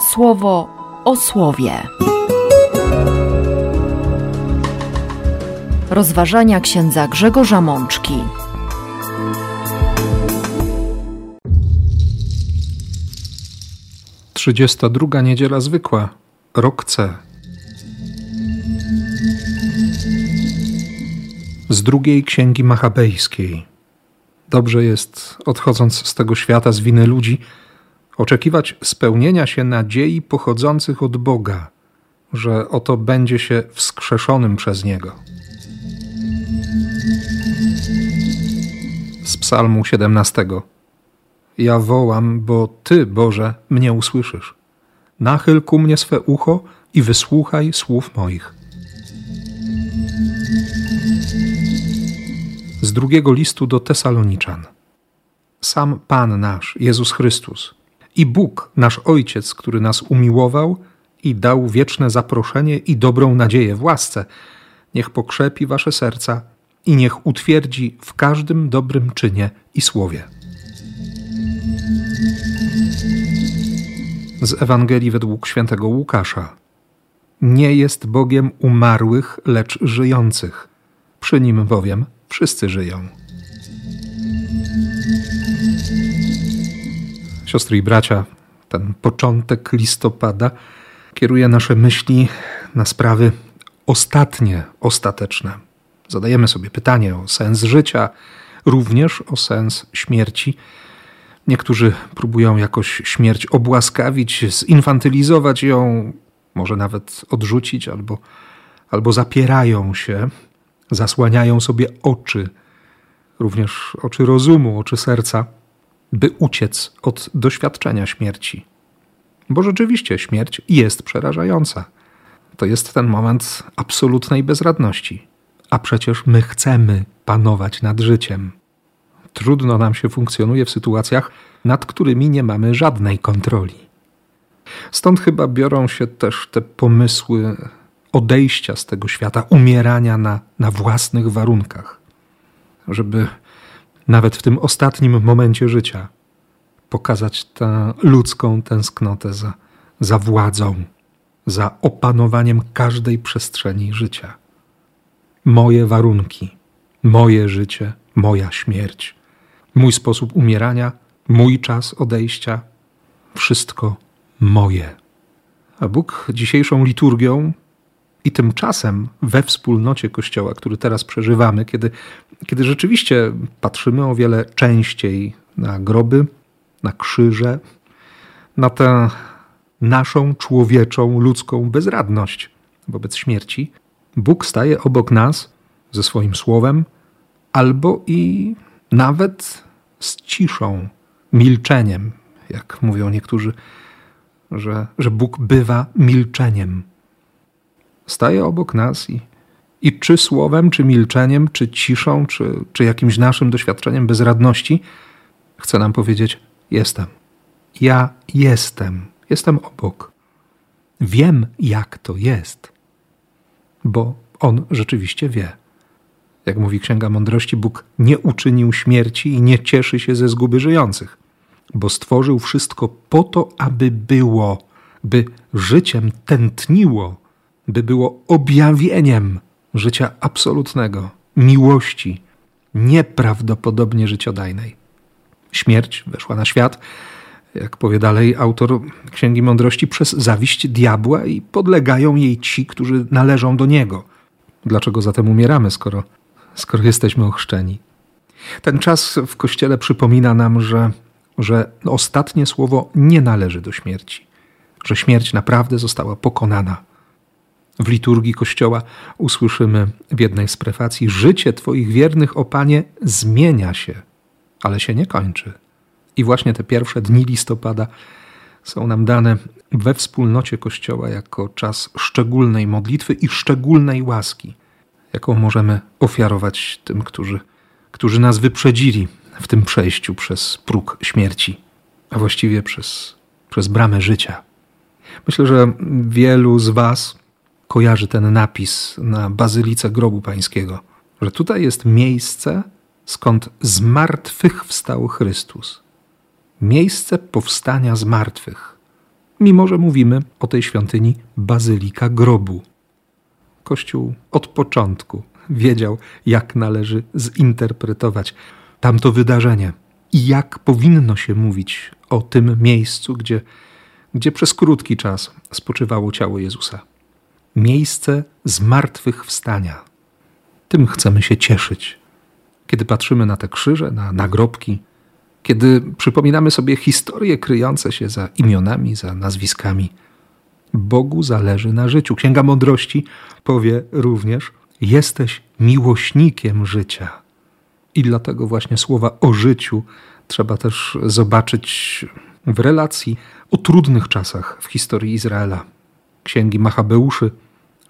słowo o słowie. Rozważania księdza Grzegorza Mączki. Trzydziesta druga niedziela zwykła, rok C. Z drugiej księgi machabejskiej. Dobrze jest, odchodząc z tego świata z winy ludzi, oczekiwać spełnienia się nadziei pochodzących od Boga, że oto będzie się wskrzeszonym przez Niego. Z Psalmu 17. Ja wołam, bo Ty, Boże, mnie usłyszysz. Nachyl ku mnie swe ucho i wysłuchaj słów moich. Z drugiego listu do Tesaloniczan. Sam Pan nasz, Jezus Chrystus, i Bóg, nasz Ojciec, który nas umiłował i dał wieczne zaproszenie i dobrą nadzieję w łasce, niech pokrzepi wasze serca i niech utwierdzi w każdym dobrym czynie i słowie. Z Ewangelii według świętego Łukasza. Nie jest Bogiem umarłych, lecz żyjących. Przy nim bowiem wszyscy żyją. Siostry i bracia, ten początek listopada kieruje nasze myśli na sprawy ostatnie, ostateczne. Zadajemy sobie pytanie o sens życia, również o sens śmierci. Niektórzy próbują jakoś śmierć obłaskawić, zinfantylizować ją, może nawet odrzucić, albo, albo zapierają się, zasłaniają sobie oczy, również oczy rozumu, oczy serca by uciec od doświadczenia śmierci. Bo rzeczywiście śmierć jest przerażająca. To jest ten moment absolutnej bezradności. A przecież my chcemy panować nad życiem. Trudno nam się funkcjonuje w sytuacjach, nad którymi nie mamy żadnej kontroli. Stąd chyba biorą się też te pomysły odejścia z tego świata, umierania na, na własnych warunkach, żeby nawet w tym ostatnim momencie życia, pokazać tę ludzką tęsknotę za, za władzą, za opanowaniem każdej przestrzeni życia. Moje warunki, moje życie, moja śmierć, mój sposób umierania, mój czas odejścia, wszystko moje. A Bóg dzisiejszą liturgią i tymczasem we wspólnocie Kościoła, który teraz przeżywamy, kiedy, kiedy rzeczywiście patrzymy o wiele częściej na groby, na krzyże, na tę naszą człowieczą, ludzką bezradność wobec śmierci, Bóg staje obok nas ze swoim słowem, albo i nawet z ciszą, milczeniem, jak mówią niektórzy, że, że Bóg bywa milczeniem staje obok nas i, i czy słowem, czy milczeniem, czy ciszą, czy, czy jakimś naszym doświadczeniem bezradności chce nam powiedzieć: Jestem. Ja jestem. Jestem obok. Wiem, jak to jest, bo On rzeczywiście wie. Jak mówi Księga Mądrości, Bóg nie uczynił śmierci i nie cieszy się ze zguby żyjących, bo stworzył wszystko po to, aby było, by życiem tętniło by było objawieniem życia absolutnego, miłości, nieprawdopodobnie życiodajnej. Śmierć weszła na świat, jak powie dalej autor Księgi Mądrości, przez zawiść diabła i podlegają jej ci, którzy należą do niego. Dlaczego zatem umieramy, skoro, skoro jesteśmy ochrzczeni? Ten czas w kościele przypomina nam, że, że ostatnie słowo nie należy do śmierci, że śmierć naprawdę została pokonana w liturgii Kościoła usłyszymy w jednej z prefacji: Życie Twoich wiernych, o Panie, zmienia się, ale się nie kończy. I właśnie te pierwsze dni listopada są nam dane we wspólnocie Kościoła jako czas szczególnej modlitwy i szczególnej łaski, jaką możemy ofiarować tym, którzy, którzy nas wyprzedzili w tym przejściu przez próg śmierci, a właściwie przez, przez bramę życia. Myślę, że wielu z Was kojarzy ten napis na bazylice grobu pańskiego, że tutaj jest miejsce, skąd z martwych wstał Chrystus. Miejsce powstania z martwych. mimo że mówimy o tej świątyni Bazylika Grobu. Kościół od początku wiedział, jak należy zinterpretować tamto wydarzenie i jak powinno się mówić o tym miejscu, gdzie, gdzie przez krótki czas spoczywało ciało Jezusa. Miejsce zmartwychwstania. Tym chcemy się cieszyć. Kiedy patrzymy na te krzyże, na nagrobki, kiedy przypominamy sobie historie kryjące się za imionami, za nazwiskami. Bogu zależy na życiu. Księga Mądrości powie również: Jesteś miłośnikiem życia. I dlatego właśnie słowa o życiu trzeba też zobaczyć w relacji o trudnych czasach w historii Izraela. Księgi Machabeuszy,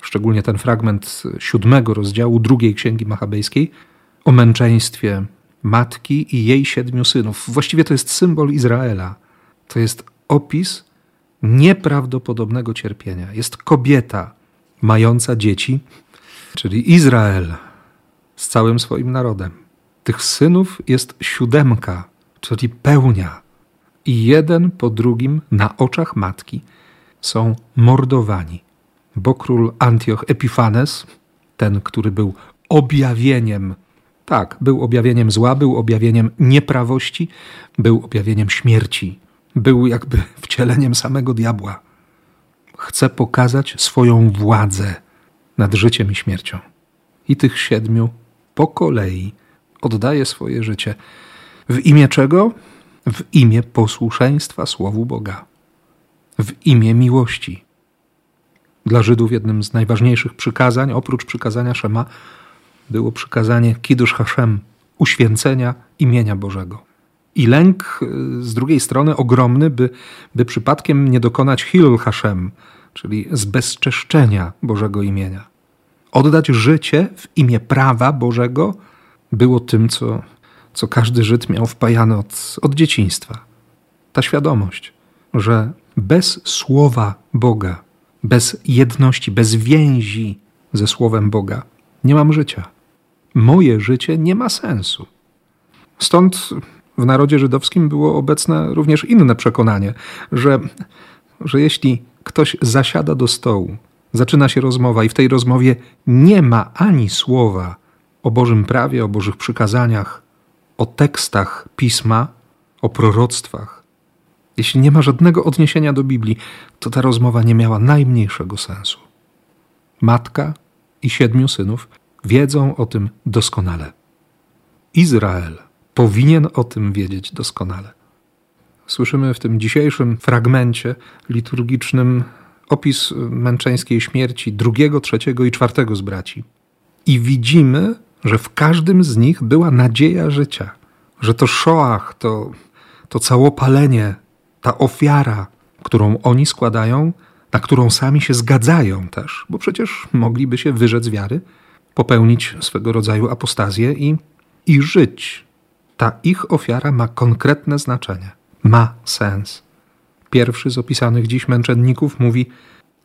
szczególnie ten fragment siódmego rozdziału drugiej księgi machabejskiej, o męczeństwie matki i jej siedmiu synów. Właściwie to jest symbol Izraela. To jest opis nieprawdopodobnego cierpienia. Jest kobieta mająca dzieci, czyli Izrael z całym swoim narodem. Tych synów jest siódemka, czyli pełnia. I jeden po drugim na oczach matki są mordowani, bo król Antioch Epifanes, ten, który był objawieniem tak, był objawieniem zła, był objawieniem nieprawości, był objawieniem śmierci, był jakby wcieleniem samego diabła. Chce pokazać swoją władzę nad życiem i śmiercią. I tych siedmiu po kolei oddaje swoje życie. W imię czego? W imię posłuszeństwa Słowu Boga. W imię miłości. Dla Żydów jednym z najważniejszych przykazań, oprócz przykazania Szema, było przykazanie Kiddush Hashem, uświęcenia imienia Bożego. I lęk y, z drugiej strony ogromny, by, by przypadkiem nie dokonać Hilul Hashem, czyli zbezczeszczenia Bożego imienia. Oddać życie w imię prawa Bożego było tym, co, co każdy Żyd miał wpajane od, od dzieciństwa. Ta świadomość, że bez słowa Boga, bez jedności, bez więzi ze słowem Boga nie mam życia moje życie nie ma sensu. Stąd w narodzie żydowskim było obecne również inne przekonanie, że, że jeśli ktoś zasiada do stołu, zaczyna się rozmowa i w tej rozmowie nie ma ani słowa o Bożym prawie, o Bożych przykazaniach, o tekstach pisma, o proroctwach, jeśli nie ma żadnego odniesienia do Biblii, to ta rozmowa nie miała najmniejszego sensu. Matka i siedmiu synów wiedzą o tym doskonale. Izrael powinien o tym wiedzieć doskonale. Słyszymy w tym dzisiejszym fragmencie liturgicznym opis męczeńskiej śmierci drugiego, trzeciego i czwartego z braci. I widzimy, że w każdym z nich była nadzieja życia, że to szoach, to, to całopalenie, ta ofiara, którą oni składają, na którą sami się zgadzają też, bo przecież mogliby się wyrzec wiary, popełnić swego rodzaju apostazję i, i żyć. Ta ich ofiara ma konkretne znaczenie, ma sens. Pierwszy z opisanych dziś męczenników mówi: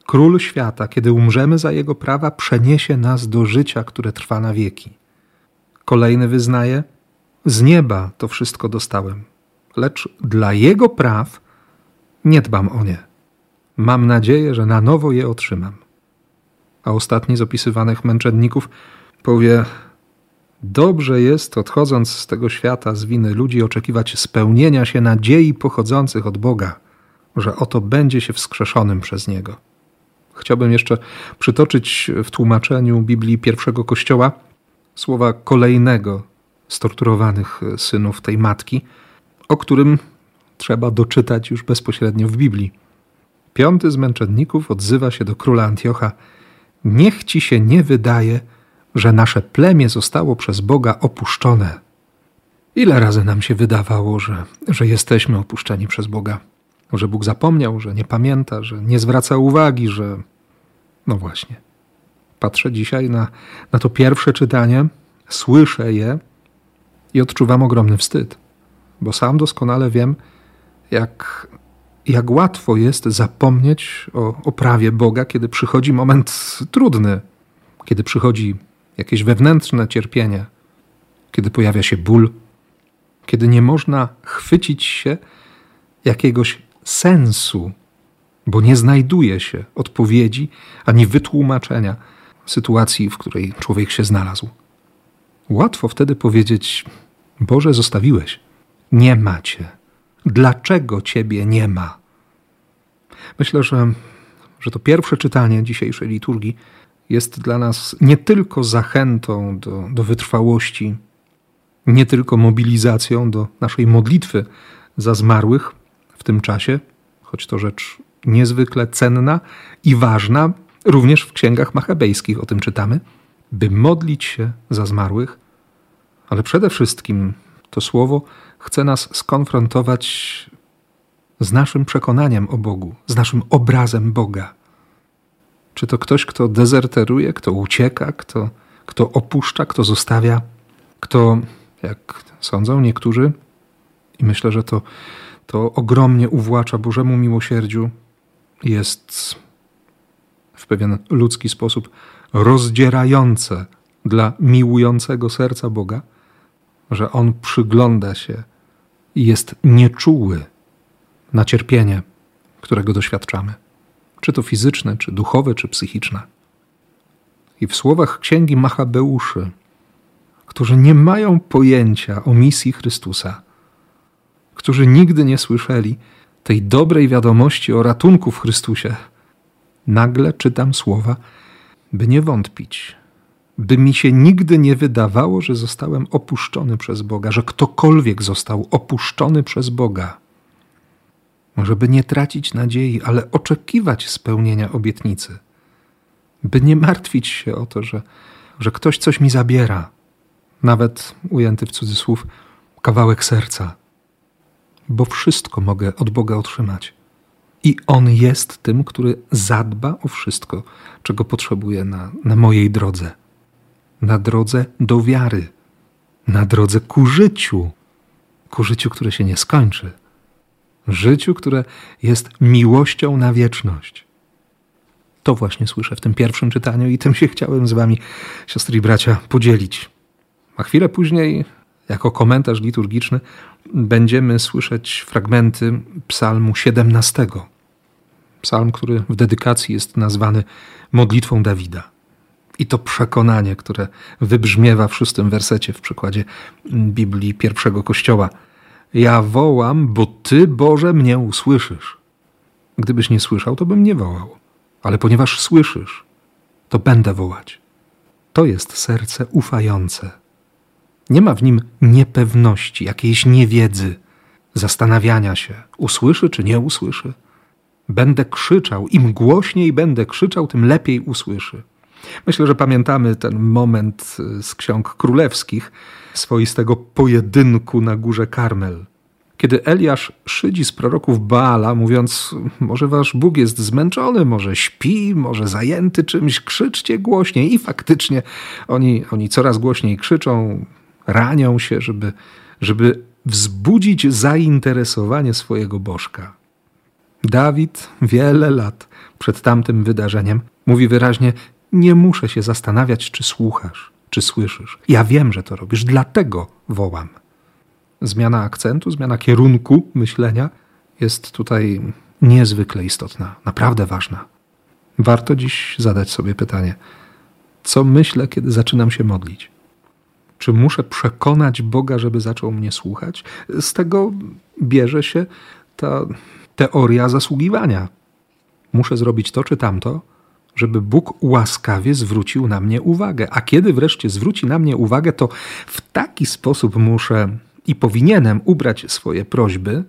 Król świata, kiedy umrzemy za jego prawa, przeniesie nas do życia, które trwa na wieki. Kolejny wyznaje: Z nieba to wszystko dostałem, lecz dla jego praw nie dbam o nie. Mam nadzieję, że na nowo je otrzymam a ostatni z opisywanych męczenników powie: Dobrze jest, odchodząc z tego świata z winy ludzi, oczekiwać spełnienia się nadziei pochodzących od Boga, że oto będzie się wskrzeszonym przez Niego. Chciałbym jeszcze przytoczyć w tłumaczeniu Biblii pierwszego kościoła słowa kolejnego z torturowanych synów tej matki, o którym trzeba doczytać już bezpośrednio w Biblii. Piąty z męczenników odzywa się do króla Antiocha Niech ci się nie wydaje, że nasze plemię zostało przez Boga opuszczone. Ile razy nam się wydawało, że, że jesteśmy opuszczeni przez Boga? Że Bóg zapomniał, że nie pamięta, że nie zwraca uwagi, że. No właśnie. Patrzę dzisiaj na, na to pierwsze czytanie, słyszę je i odczuwam ogromny wstyd, bo sam doskonale wiem, jak jak łatwo jest zapomnieć o, o prawie Boga, kiedy przychodzi moment trudny, kiedy przychodzi jakieś wewnętrzne cierpienie, kiedy pojawia się ból, kiedy nie można chwycić się jakiegoś sensu bo nie znajduje się odpowiedzi ani wytłumaczenia sytuacji, w której człowiek się znalazł. Łatwo wtedy powiedzieć: Boże, zostawiłeś. Nie macie. Dlaczego ciebie nie ma? Myślę, że, że to pierwsze czytanie dzisiejszej liturgii jest dla nas nie tylko zachętą do, do wytrwałości, nie tylko mobilizacją do naszej modlitwy za zmarłych w tym czasie, choć to rzecz niezwykle cenna i ważna, również w księgach machabejskich o tym czytamy, by modlić się za zmarłych, ale przede wszystkim to słowo chce nas skonfrontować z naszym przekonaniem o Bogu, z naszym obrazem Boga. Czy to ktoś, kto dezerteruje, kto ucieka, kto, kto opuszcza, kto zostawia, kto, jak sądzą niektórzy, i myślę, że to, to ogromnie uwłacza Bożemu miłosierdziu, jest w pewien ludzki sposób rozdzierające dla miłującego serca Boga, że On przygląda się jest nieczuły na cierpienie, którego doświadczamy, czy to fizyczne, czy duchowe, czy psychiczne. I w słowach księgi Machabeuszy, którzy nie mają pojęcia o misji Chrystusa, którzy nigdy nie słyszeli tej dobrej wiadomości o ratunku w Chrystusie, nagle czytam słowa, by nie wątpić, by mi się nigdy nie wydawało, że zostałem opuszczony przez Boga, że ktokolwiek został opuszczony przez Boga. Żeby nie tracić nadziei, ale oczekiwać spełnienia obietnicy, by nie martwić się o to, że, że ktoś coś mi zabiera, nawet ujęty w cudzysłów kawałek serca, bo wszystko mogę od Boga otrzymać. I On jest tym, który zadba o wszystko, czego potrzebuję na, na mojej drodze na drodze do wiary, na drodze ku życiu, ku życiu, które się nie skończy, życiu, które jest miłością na wieczność. To właśnie słyszę w tym pierwszym czytaniu i tym się chciałem z Wami, siostry i bracia, podzielić. A chwilę później, jako komentarz liturgiczny, będziemy słyszeć fragmenty Psalmu 17. Psalm, który w dedykacji jest nazwany modlitwą Dawida. I to przekonanie, które wybrzmiewa w szóstym wersecie w przykładzie Biblii pierwszego kościoła. Ja wołam, bo Ty, Boże, mnie usłyszysz. Gdybyś nie słyszał, to bym nie wołał. Ale ponieważ słyszysz, to będę wołać. To jest serce ufające. Nie ma w nim niepewności, jakiejś niewiedzy, zastanawiania się, usłyszy czy nie usłyszy. Będę krzyczał, im głośniej będę krzyczał, tym lepiej usłyszy. Myślę, że pamiętamy ten moment z ksiąg królewskich, swoistego pojedynku na górze Karmel. Kiedy Eliasz szydzi z proroków Baala, mówiąc: Może wasz Bóg jest zmęczony, może śpi, może zajęty czymś, krzyczcie głośniej. I faktycznie oni, oni coraz głośniej krzyczą, ranią się, żeby, żeby wzbudzić zainteresowanie swojego bożka. Dawid wiele lat przed tamtym wydarzeniem mówi wyraźnie: nie muszę się zastanawiać, czy słuchasz, czy słyszysz. Ja wiem, że to robisz, dlatego wołam. Zmiana akcentu, zmiana kierunku myślenia jest tutaj niezwykle istotna, naprawdę ważna. Warto dziś zadać sobie pytanie: co myślę, kiedy zaczynam się modlić? Czy muszę przekonać Boga, żeby zaczął mnie słuchać? Z tego bierze się ta teoria zasługiwania. Muszę zrobić to czy tamto, żeby Bóg łaskawie zwrócił na mnie uwagę. A kiedy wreszcie zwróci na mnie uwagę, to w taki sposób muszę i powinienem ubrać swoje prośby,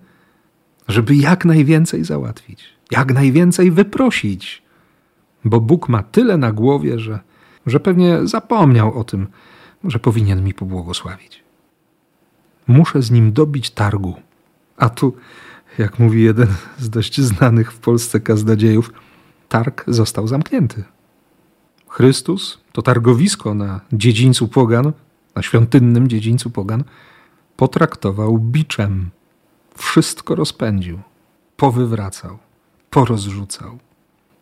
żeby jak najwięcej załatwić, jak najwięcej wyprosić. Bo Bóg ma tyle na głowie, że, że pewnie zapomniał o tym, że powinien mi pobłogosławić. Muszę z nim dobić targu. A tu, jak mówi jeden z dość znanych w Polsce kaznodziejów, targ został zamknięty. Chrystus, to targowisko na dziedzińcu pogan, na świątynnym dziedzińcu pogan, potraktował biczem. Wszystko rozpędził, powywracał, porozrzucał.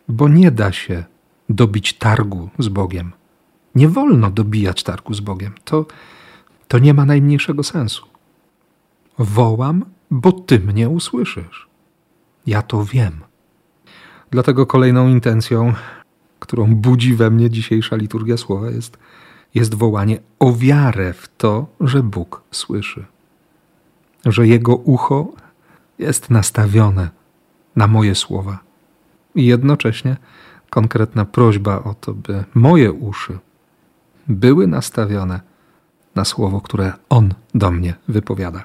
Bo nie da się dobić targu z Bogiem. Nie wolno dobijać targu z Bogiem. To, to nie ma najmniejszego sensu. Wołam, bo ty mnie usłyszysz. Ja to wiem. Dlatego kolejną intencją, którą budzi we mnie dzisiejsza liturgia słowa, jest, jest wołanie o wiarę w to, że Bóg słyszy, że Jego ucho jest nastawione na moje słowa. I jednocześnie konkretna prośba o to, by moje uszy były nastawione na słowo, które On do mnie wypowiada.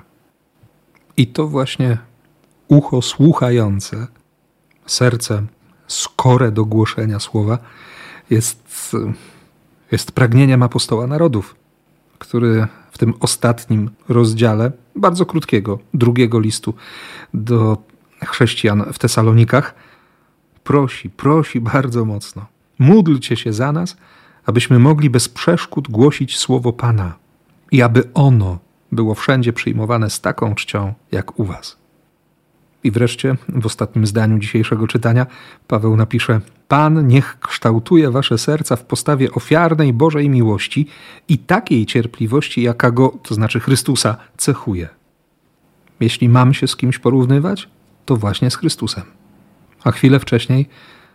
I to właśnie ucho słuchające, serce skore do głoszenia słowa jest, jest pragnieniem apostoła narodów, który w tym ostatnim rozdziale, bardzo krótkiego, drugiego listu do chrześcijan w Tesalonikach, prosi, prosi bardzo mocno: módlcie się za nas, abyśmy mogli bez przeszkód głosić słowo Pana i aby ono było wszędzie przyjmowane z taką czcią jak u Was. I wreszcie w ostatnim zdaniu dzisiejszego czytania Paweł napisze: Pan niech kształtuje wasze serca w postawie ofiarnej Bożej miłości i takiej cierpliwości, jaka go, to znaczy Chrystusa, cechuje. Jeśli mam się z kimś porównywać, to właśnie z Chrystusem. A chwilę wcześniej,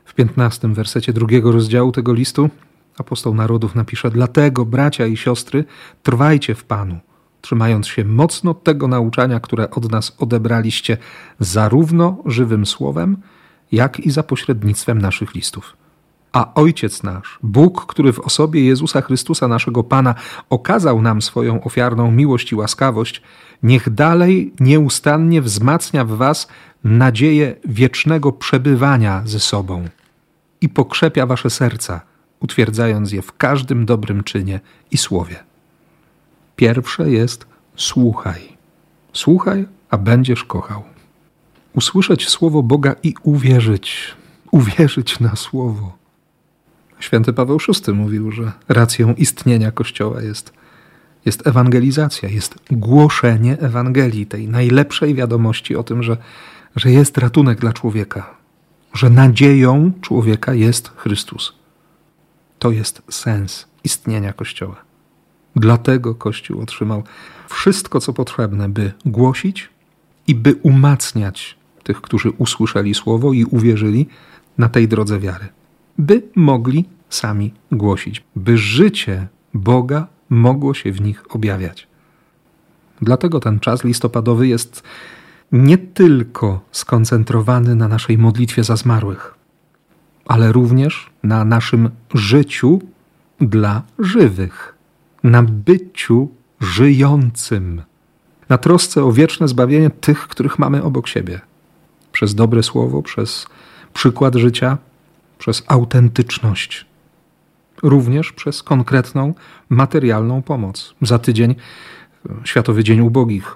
w piętnastym wersecie drugiego rozdziału tego listu, apostoł narodów napisze: Dlatego, bracia i siostry, trwajcie w Panu trzymając się mocno tego nauczania, które od nas odebraliście, zarówno żywym słowem, jak i za pośrednictwem naszych listów. A Ojciec nasz, Bóg, który w osobie Jezusa Chrystusa, naszego Pana, okazał nam swoją ofiarną miłość i łaskawość, niech dalej nieustannie wzmacnia w Was nadzieję wiecznego przebywania ze sobą i pokrzepia Wasze serca, utwierdzając je w każdym dobrym czynie i słowie. Pierwsze jest słuchaj. Słuchaj, a będziesz kochał. Usłyszeć słowo Boga i uwierzyć. Uwierzyć na słowo. Święty Paweł VI mówił, że racją istnienia Kościoła jest, jest ewangelizacja, jest głoszenie Ewangelii, tej najlepszej wiadomości o tym, że, że jest ratunek dla człowieka, że nadzieją człowieka jest Chrystus. To jest sens istnienia Kościoła. Dlatego Kościół otrzymał wszystko, co potrzebne, by głosić i by umacniać tych, którzy usłyszeli słowo i uwierzyli na tej drodze wiary, by mogli sami głosić, by życie Boga mogło się w nich objawiać. Dlatego ten czas listopadowy jest nie tylko skoncentrowany na naszej modlitwie za zmarłych, ale również na naszym życiu dla żywych na byciu żyjącym, na trosce o wieczne zbawienie tych, których mamy obok siebie. Przez dobre słowo, przez przykład życia, przez autentyczność. Również przez konkretną, materialną pomoc. Za tydzień Światowy Dzień Ubogich.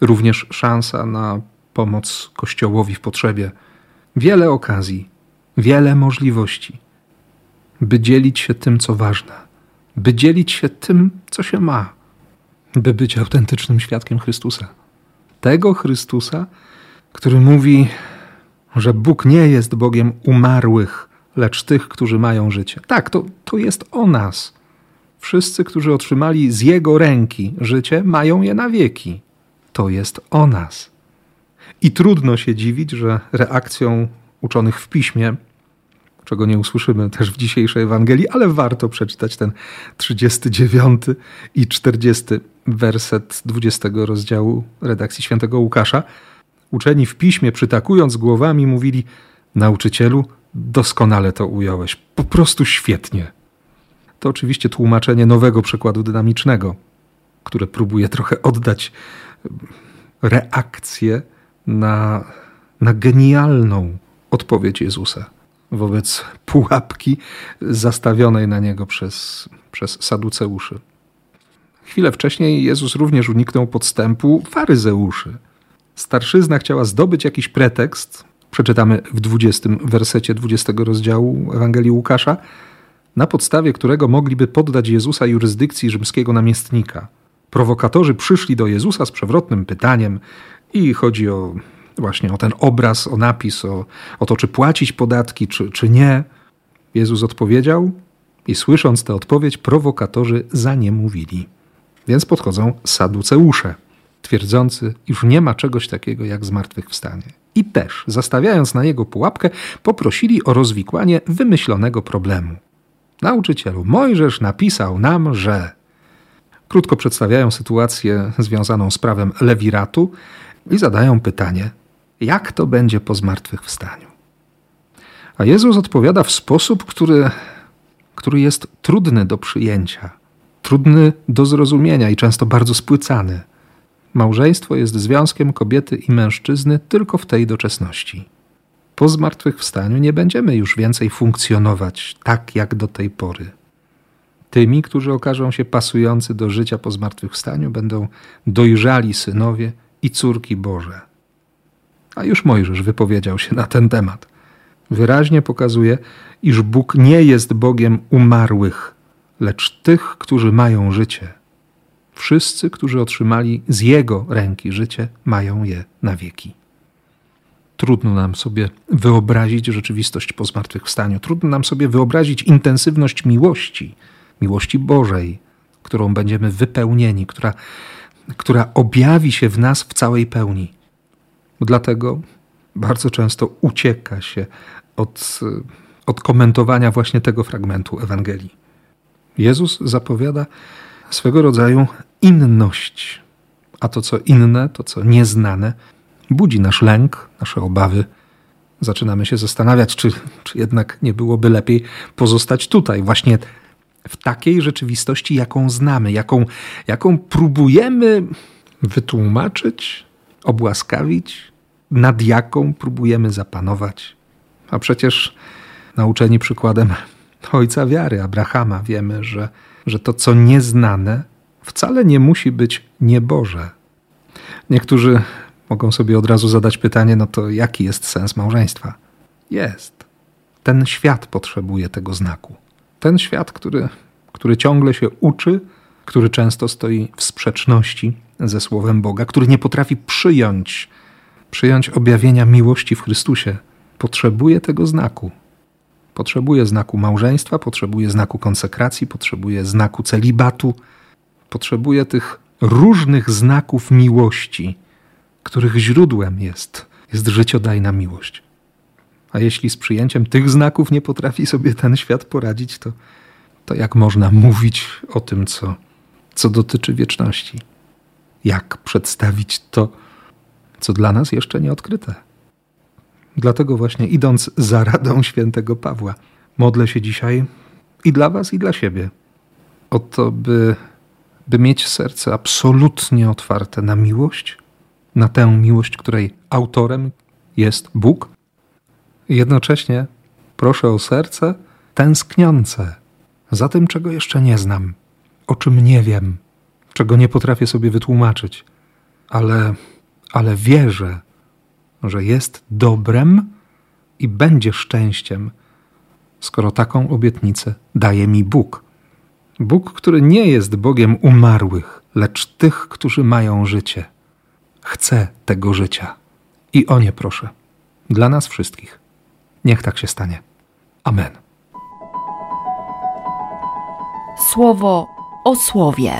Również szansa na pomoc Kościołowi w potrzebie. Wiele okazji, wiele możliwości, by dzielić się tym, co ważne by dzielić się tym, co się ma, by być autentycznym świadkiem Chrystusa. Tego Chrystusa, który mówi, że Bóg nie jest Bogiem umarłych, lecz tych, którzy mają życie. Tak, to, to jest o nas. Wszyscy, którzy otrzymali z Jego ręki życie, mają je na wieki. To jest o nas. I trudno się dziwić, że reakcją uczonych w piśmie czego nie usłyszymy też w dzisiejszej Ewangelii, ale warto przeczytać ten 39 i 40 werset 20 rozdziału redakcji świętego Łukasza. Uczeni w piśmie, przytakując głowami, mówili: Nauczycielu, doskonale to ująłeś, po prostu świetnie. To oczywiście tłumaczenie nowego przekładu dynamicznego, które próbuje trochę oddać reakcję na, na genialną odpowiedź Jezusa wobec pułapki zastawionej na niego przez, przez saduceuszy. Chwilę wcześniej Jezus również uniknął podstępu faryzeuszy. Starszyzna chciała zdobyć jakiś pretekst, przeczytamy w 20 wersecie 20 rozdziału Ewangelii Łukasza, na podstawie którego mogliby poddać Jezusa jurysdykcji rzymskiego namiestnika. Prowokatorzy przyszli do Jezusa z przewrotnym pytaniem i chodzi o właśnie o ten obraz, o napis, o, o to, czy płacić podatki, czy, czy nie. Jezus odpowiedział i słysząc tę odpowiedź, prowokatorzy za nie mówili. Więc podchodzą saduceusze, twierdzący, iż nie ma czegoś takiego jak zmartwychwstanie. I też, zastawiając na jego pułapkę, poprosili o rozwikłanie wymyślonego problemu. Nauczycielu, Mojżesz napisał nam, że. Krótko przedstawiają sytuację związaną z prawem lewiratu i zadają pytanie, jak to będzie po zmartwychwstaniu. A Jezus odpowiada w sposób, który, który jest trudny do przyjęcia, trudny do zrozumienia i często bardzo spłycany. Małżeństwo jest związkiem kobiety i mężczyzny tylko w tej doczesności. Po zmartwychwstaniu nie będziemy już więcej funkcjonować tak jak do tej pory. Tymi, którzy okażą się pasujący do życia po zmartwychwstaniu, będą dojrzali synowie i córki Boże. A już Mojżesz wypowiedział się na ten temat. Wyraźnie pokazuje, iż Bóg nie jest Bogiem umarłych, lecz tych, którzy mają życie. Wszyscy, którzy otrzymali z Jego ręki życie, mają je na wieki. Trudno nam sobie wyobrazić rzeczywistość po zmartwychwstaniu. Trudno nam sobie wyobrazić intensywność miłości, miłości Bożej, którą będziemy wypełnieni, która, która objawi się w nas w całej pełni. Dlatego bardzo często ucieka się od, od komentowania właśnie tego fragmentu Ewangelii. Jezus zapowiada swego rodzaju inność, a to, co inne, to, co nieznane, budzi nasz lęk, nasze obawy. Zaczynamy się zastanawiać, czy, czy jednak nie byłoby lepiej pozostać tutaj, właśnie w takiej rzeczywistości, jaką znamy, jaką, jaką próbujemy wytłumaczyć, obłaskawić, nad jaką próbujemy zapanować. A przecież nauczeni przykładem ojca wiary, Abrahama, wiemy, że, że to, co nieznane, wcale nie musi być nieboże. Niektórzy mogą sobie od razu zadać pytanie: no to jaki jest sens małżeństwa? Jest. Ten świat potrzebuje tego znaku. Ten świat, który, który ciągle się uczy, który często stoi w sprzeczności ze Słowem Boga, który nie potrafi przyjąć, przyjąć objawienia miłości w Chrystusie, potrzebuje tego znaku. Potrzebuje znaku małżeństwa, potrzebuje znaku konsekracji, potrzebuje znaku celibatu, potrzebuje tych różnych znaków miłości, których źródłem jest, jest życiodajna miłość. A jeśli z przyjęciem tych znaków nie potrafi sobie ten świat poradzić, to, to jak można mówić o tym, co, co dotyczy wieczności? Jak przedstawić to, co dla nas jeszcze nie odkryte? Dlatego właśnie idąc za radą świętego Pawła, modlę się dzisiaj i dla Was, i dla siebie o to, by, by mieć serce absolutnie otwarte na miłość, na tę miłość, której autorem jest Bóg. Jednocześnie proszę o serce tęskniące za tym, czego jeszcze nie znam, o czym nie wiem, czego nie potrafię sobie wytłumaczyć, ale, ale wierzę, że jest dobrem i będzie szczęściem, skoro taką obietnicę daje mi Bóg. Bóg, który nie jest Bogiem umarłych, lecz tych, którzy mają życie. Chcę tego życia. I o nie proszę. Dla nas wszystkich. Niech tak się stanie. Amen. Słowo o słowie.